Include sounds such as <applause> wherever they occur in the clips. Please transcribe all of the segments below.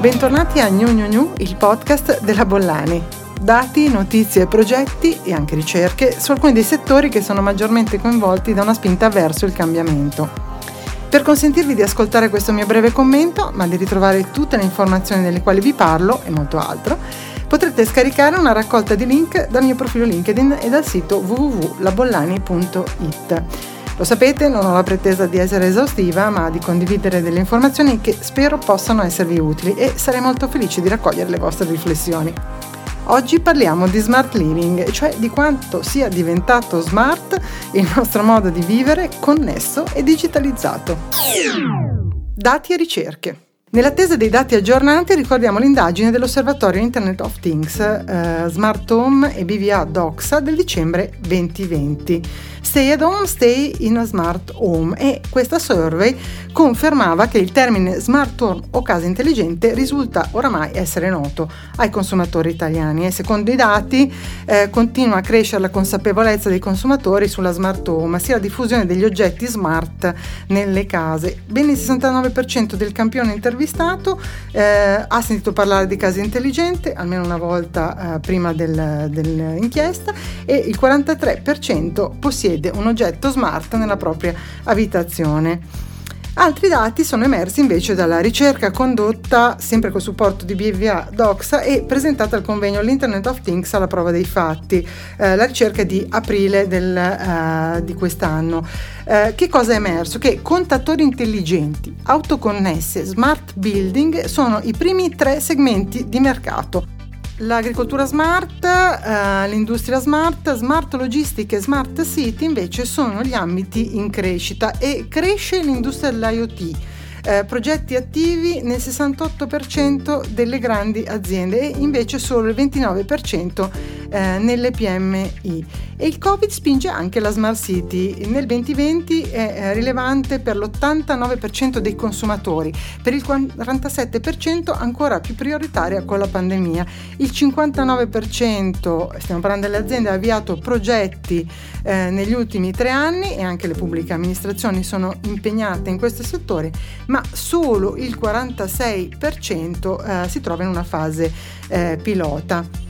Bentornati a Gnu Gnu Gnu, il podcast della Bollani. Dati, notizie, progetti e anche ricerche su alcuni dei settori che sono maggiormente coinvolti da una spinta verso il cambiamento. Per consentirvi di ascoltare questo mio breve commento, ma di ritrovare tutte le informazioni delle quali vi parlo e molto altro, potrete scaricare una raccolta di link dal mio profilo LinkedIn e dal sito www.labollani.it. Lo sapete, non ho la pretesa di essere esaustiva, ma di condividere delle informazioni che spero possano esservi utili e sarei molto felice di raccogliere le vostre riflessioni. Oggi parliamo di smart living, cioè di quanto sia diventato smart il nostro modo di vivere connesso e digitalizzato. Dati e ricerche. Nell'attesa dei dati aggiornati ricordiamo l'indagine dell'Osservatorio Internet of Things eh, Smart Home e BVA Doxa del dicembre 2020 Stay at home, stay in a smart home e questa survey confermava che il termine smart home o casa intelligente risulta oramai essere noto ai consumatori italiani e secondo i dati eh, continua a crescere la consapevolezza dei consumatori sulla smart home, sia la diffusione degli oggetti smart nelle case. Ben il 69% del campione intervistato eh, ha sentito parlare di casa intelligente almeno una volta eh, prima del, dell'inchiesta e il 43% possiede possiede un oggetto smart nella propria abitazione. Altri dati sono emersi invece dalla ricerca condotta sempre col supporto di BVA Doxa e presentata al convegno l'Internet of Things alla prova dei fatti, eh, la ricerca di aprile del, uh, di quest'anno. Uh, che cosa è emerso? Che contatori intelligenti, autoconnesse, smart building sono i primi tre segmenti di mercato L'agricoltura smart, eh, l'industria smart, smart logistica e smart city invece sono gli ambiti in crescita e cresce l'industria dell'IoT. Eh, progetti attivi nel 68% delle grandi aziende e invece solo il 29% eh, nelle PMI. E il Covid spinge anche la Smart City. Nel 2020 è eh, rilevante per l'89% dei consumatori, per il 47% ancora più prioritaria con la pandemia. Il 59%, stiamo parlando delle aziende, ha avviato progetti eh, negli ultimi tre anni e anche le pubbliche amministrazioni sono impegnate in questo settore, ma solo il 46% eh, si trova in una fase eh, pilota.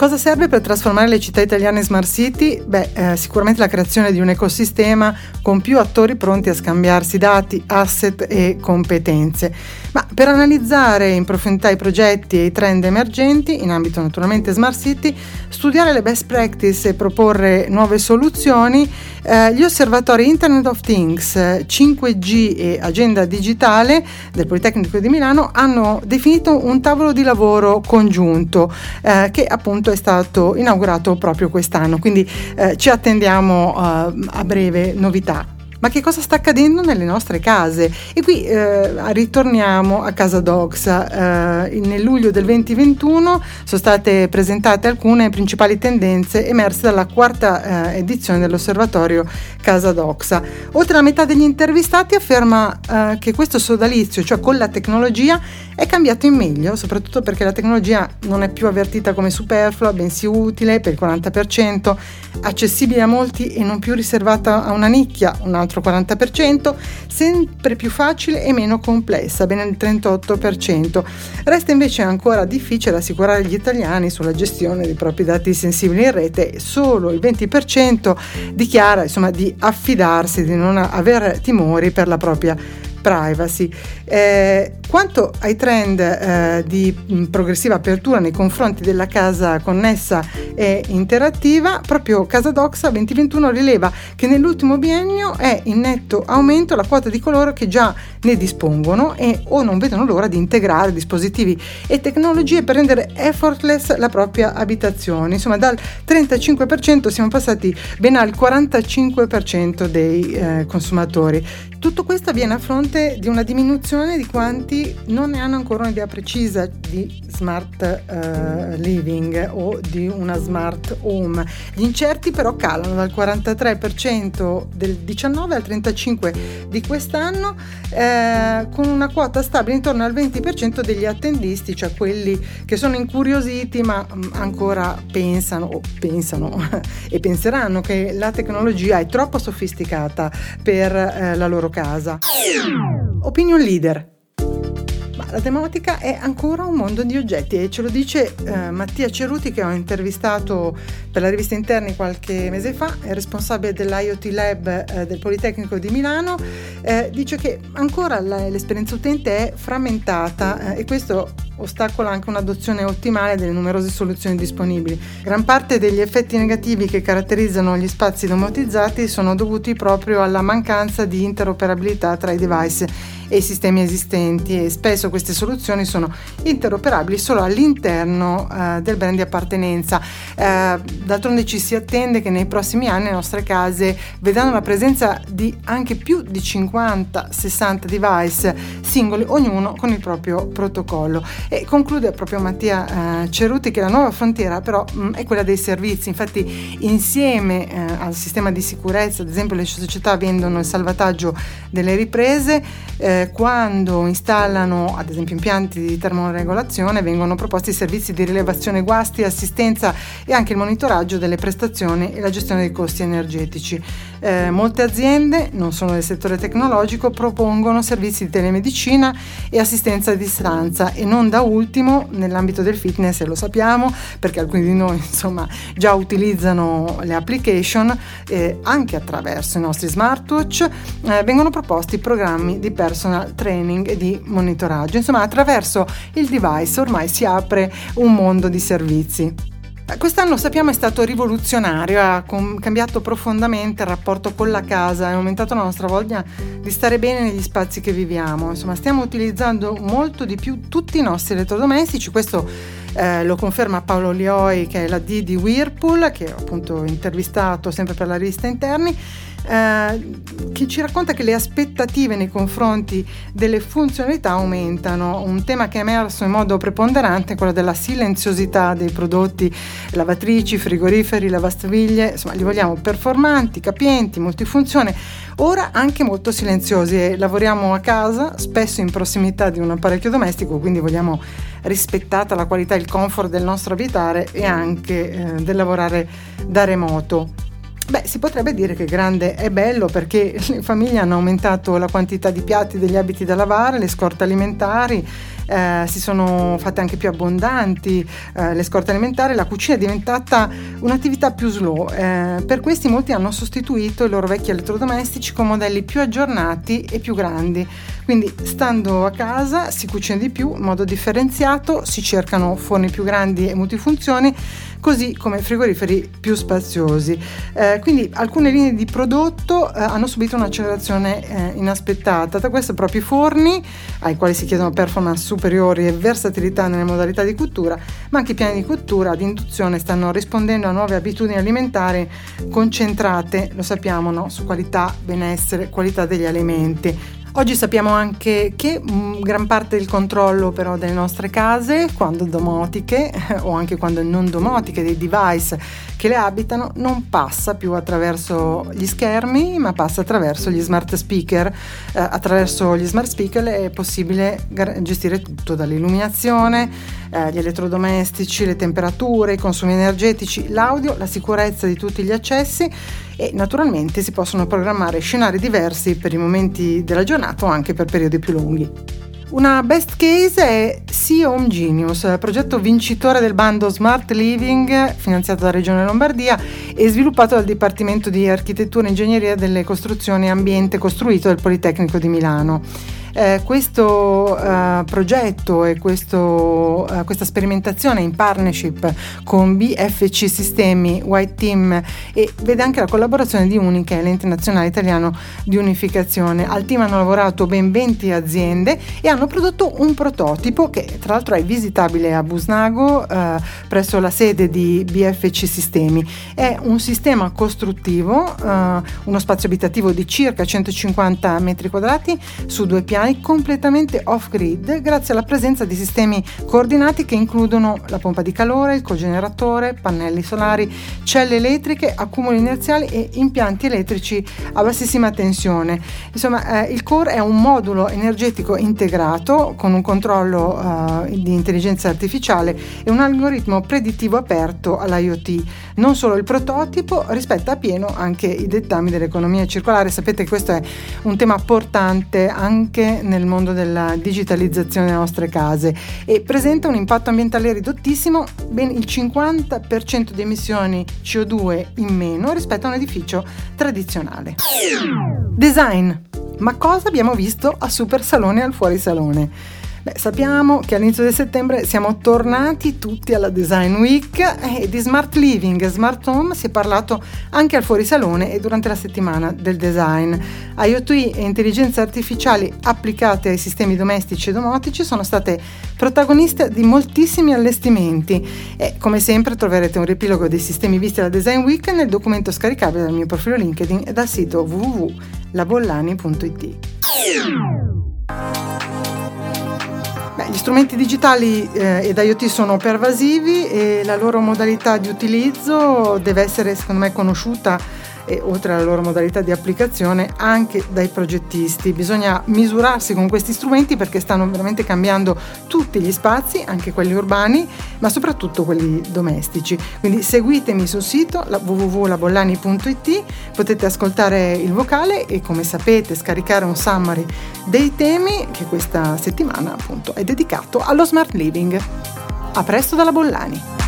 Cosa serve per trasformare le città italiane in smart city? Beh, eh, sicuramente la creazione di un ecosistema con più attori pronti a scambiarsi dati, asset e competenze. Ma per analizzare in profondità i progetti e i trend emergenti, in ambito naturalmente smart city, studiare le best practice e proporre nuove soluzioni, eh, gli osservatori Internet of Things, 5G e Agenda Digitale del Politecnico di Milano hanno definito un tavolo di lavoro congiunto eh, che appunto è stato inaugurato proprio quest'anno, quindi eh, ci attendiamo eh, a breve novità ma che cosa sta accadendo nelle nostre case? E qui eh, ritorniamo a Casa Doxa. Eh, nel luglio del 2021 sono state presentate alcune principali tendenze emerse dalla quarta eh, edizione dell'osservatorio Casa Doxa. Oltre la metà degli intervistati afferma eh, che questo sodalizio, cioè con la tecnologia, è cambiato in meglio, soprattutto perché la tecnologia non è più avvertita come superflua, bensì utile per il 40%, accessibile a molti e non più riservata a una nicchia, un altro altro 40%, sempre più facile e meno complessa, bene il 38%. Resta invece ancora difficile assicurare gli italiani sulla gestione dei propri dati sensibili in rete, solo il 20% dichiara insomma, di affidarsi, di non avere timori per la propria privacy. Eh, quanto ai trend eh, di mh, progressiva apertura nei confronti della casa connessa e interattiva, proprio Casa Doxa 2021 rileva che nell'ultimo biennio è in netto aumento la quota di coloro che già ne dispongono e o non vedono l'ora di integrare dispositivi e tecnologie per rendere effortless la propria abitazione. Insomma, dal 35% siamo passati ben al 45% dei eh, consumatori. Tutto questo avviene a fronte di una diminuzione di quanti non ne hanno ancora un'idea precisa di smart uh, living o di una smart home. Gli incerti però calano dal 43% del 19 al 35% di quest'anno eh, con una quota stabile intorno al 20% degli attendisti, cioè quelli che sono incuriositi ma mm, ancora pensano o pensano <laughs> e penseranno che la tecnologia è troppo sofisticata per eh, la loro casa. Opinion leader. la domotica è ancora un mondo di oggetti e ce lo dice eh, Mattia Ceruti che ho intervistato per la rivista Interni qualche mese fa, è responsabile dell'IoT Lab eh, del Politecnico di Milano, eh, dice che ancora la, l'esperienza utente è frammentata eh, e questo ostacola anche un'adozione ottimale delle numerose soluzioni disponibili. Gran parte degli effetti negativi che caratterizzano gli spazi domotizzati sono dovuti proprio alla mancanza di interoperabilità tra i device e i sistemi esistenti e spesso queste soluzioni sono interoperabili solo all'interno eh, del brand di appartenenza. Eh, d'altronde ci si attende che nei prossimi anni le nostre case vedranno la presenza di anche più di 50-60 device singoli, ognuno con il proprio protocollo. E conclude proprio Mattia eh, Ceruti che la nuova frontiera però mh, mm, è quella dei servizi, infatti insieme eh, al sistema di sicurezza, ad esempio le società vendono il salvataggio delle riprese, eh, quando installano ad esempio impianti di termoregolazione vengono proposti servizi di rilevazione guasti, assistenza e anche il monitoraggio delle prestazioni e la gestione dei costi energetici. Eh, molte aziende, non solo del settore tecnologico, propongono servizi di telemedicina e assistenza a distanza e non da ultimo nell'ambito del fitness, lo sappiamo perché alcuni di noi <laughs> insomma già utilizzano le application eh, anche attraverso i nostri smartwatch, eh, vengono proposti programmi di personal training e di monitoraggio. Insomma, attraverso il device ormai si apre un mondo di servizi. Quest'anno sappiamo è stato rivoluzionario, ha cambiato profondamente il rapporto con la casa, ha aumentato la nostra voglia di stare bene negli spazi che viviamo. Insomma, stiamo utilizzando molto di più tutti i nostri elettrodomestici, questo eh, lo conferma Paolo Lioi che è la D di Whirlpool, che ho appunto intervistato sempre per la rivista Interni eh, che ci racconta che le aspettative nei confronti delle funzionalità aumentano. Un tema che è emerso in modo preponderante è quello della silenziosità dei prodotti lavatrici, frigoriferi, lavastoviglie, insomma li vogliamo performanti, capienti, multifunzione, ora anche molto silenziosi e lavoriamo a casa, spesso in prossimità di un apparecchio domestico, quindi vogliamo rispettata la qualità e il comfort del nostro abitare e anche eh, del lavorare da remoto. Beh, si potrebbe dire che grande è bello perché <laughs> le famiglie hanno aumentato la quantità di piatti degli abiti da lavare, le scorte alimentari, eh, si sono fatte anche più abbondanti eh, le scorte alimentari, la cucina è diventata un'attività più slow. Eh, per questi molti hanno sostituito i loro vecchi elettrodomestici con modelli più aggiornati e più grandi. Quindi stando a casa si cucina di più in modo differenziato, si cercano forni più grandi e multifunzioni così come frigoriferi più spaziosi. Eh, quindi alcune linee di prodotto eh, hanno subito un'accelerazione eh, inaspettata, tra queste proprio i forni, ai quali si chiedono performance superiori e versatilità nelle modalità di cottura, ma anche i piani di cottura ad induzione stanno rispondendo a nuove abitudini alimentari concentrate, lo sappiamo, no? su qualità, benessere, qualità degli alimenti. Oggi sappiamo anche che mm, gran parte del controllo però delle nostre case, quando domotiche <laughs> o anche quando non domotiche, dei device che le abitano, non passa più attraverso gli schermi, ma passa attraverso gli smart speaker. Eh, attraverso gli smart speaker è possibile gestire tutto, dall'illuminazione, eh, gli elettrodomestici, le temperature, i consumi energetici, l'audio, la sicurezza di tutti gli accessi e naturalmente si possono programmare scenari diversi per i momenti della giornata o anche per periodi più lunghi. Una best case è Sea Home Genius, progetto vincitore del bando Smart Living finanziato dalla Regione Lombardia e sviluppato dal Dipartimento di Architettura e Ingegneria delle Costruzioni e Ambiente costruito del Politecnico di Milano. Eh, questo uh, progetto e questo, uh, questa sperimentazione in partnership con BFC Sistemi, White Team e vede anche la collaborazione di Unica, l'ente nazionale italiano di unificazione. Al team hanno lavorato ben 20 aziende e hanno prodotto un prototipo che tra l'altro è visitabile a Busnago uh, presso la sede di BFC Sistemi. È un sistema costruttivo, uno spazio abitativo di circa 150 metri quadrati su due piani piani completamente off-grid grazie alla presenza di sistemi coordinati che includono la pompa di calore, il cogeneratore, pannelli solari, celle elettriche, accumuli inerziali e impianti elettrici a bassissima tensione. Insomma, eh, il core è un modulo energetico integrato con un controllo eh, di intelligenza artificiale e un algoritmo predittivo aperto all'IoT. Non solo il prototipo, rispetta appieno anche i dettami dell'economia circolare. Sapete che questo è un tema portante anche nel mondo della digitalizzazione delle nostre case e presenta un impatto ambientale ridottissimo, ben il 50% di emissioni CO2 in meno rispetto a un edificio tradizionale. Design. Ma cosa abbiamo visto a Super Salone e al Fuorisalone? Beh, sappiamo che all'inizio di settembre siamo tornati tutti alla Design Week e di smart living e smart home si è parlato anche al fuorisalone e durante la settimana del design. IoT e intelligenze artificiali applicate ai sistemi domestici e domotici sono state protagoniste di moltissimi allestimenti e come sempre troverete un riepilogo dei sistemi visti alla Design Week nel documento scaricabile dal mio profilo LinkedIn e dal sito www.labollani.it. Gli strumenti digitali eh, ed IoT sono pervasivi e la loro modalità di utilizzo deve essere secondo me conosciuta e oltre alla loro modalità di applicazione anche dai progettisti. Bisogna misurarsi con questi strumenti perché stanno veramente cambiando tutti gli spazi, anche quelli urbani, ma soprattutto quelli domestici. Quindi seguitemi sul sito www.labollani.it, potete ascoltare il vocale e come sapete scaricare un summary dei temi che questa settimana appunto è dedicato allo smart living. A presto dalla Bollani!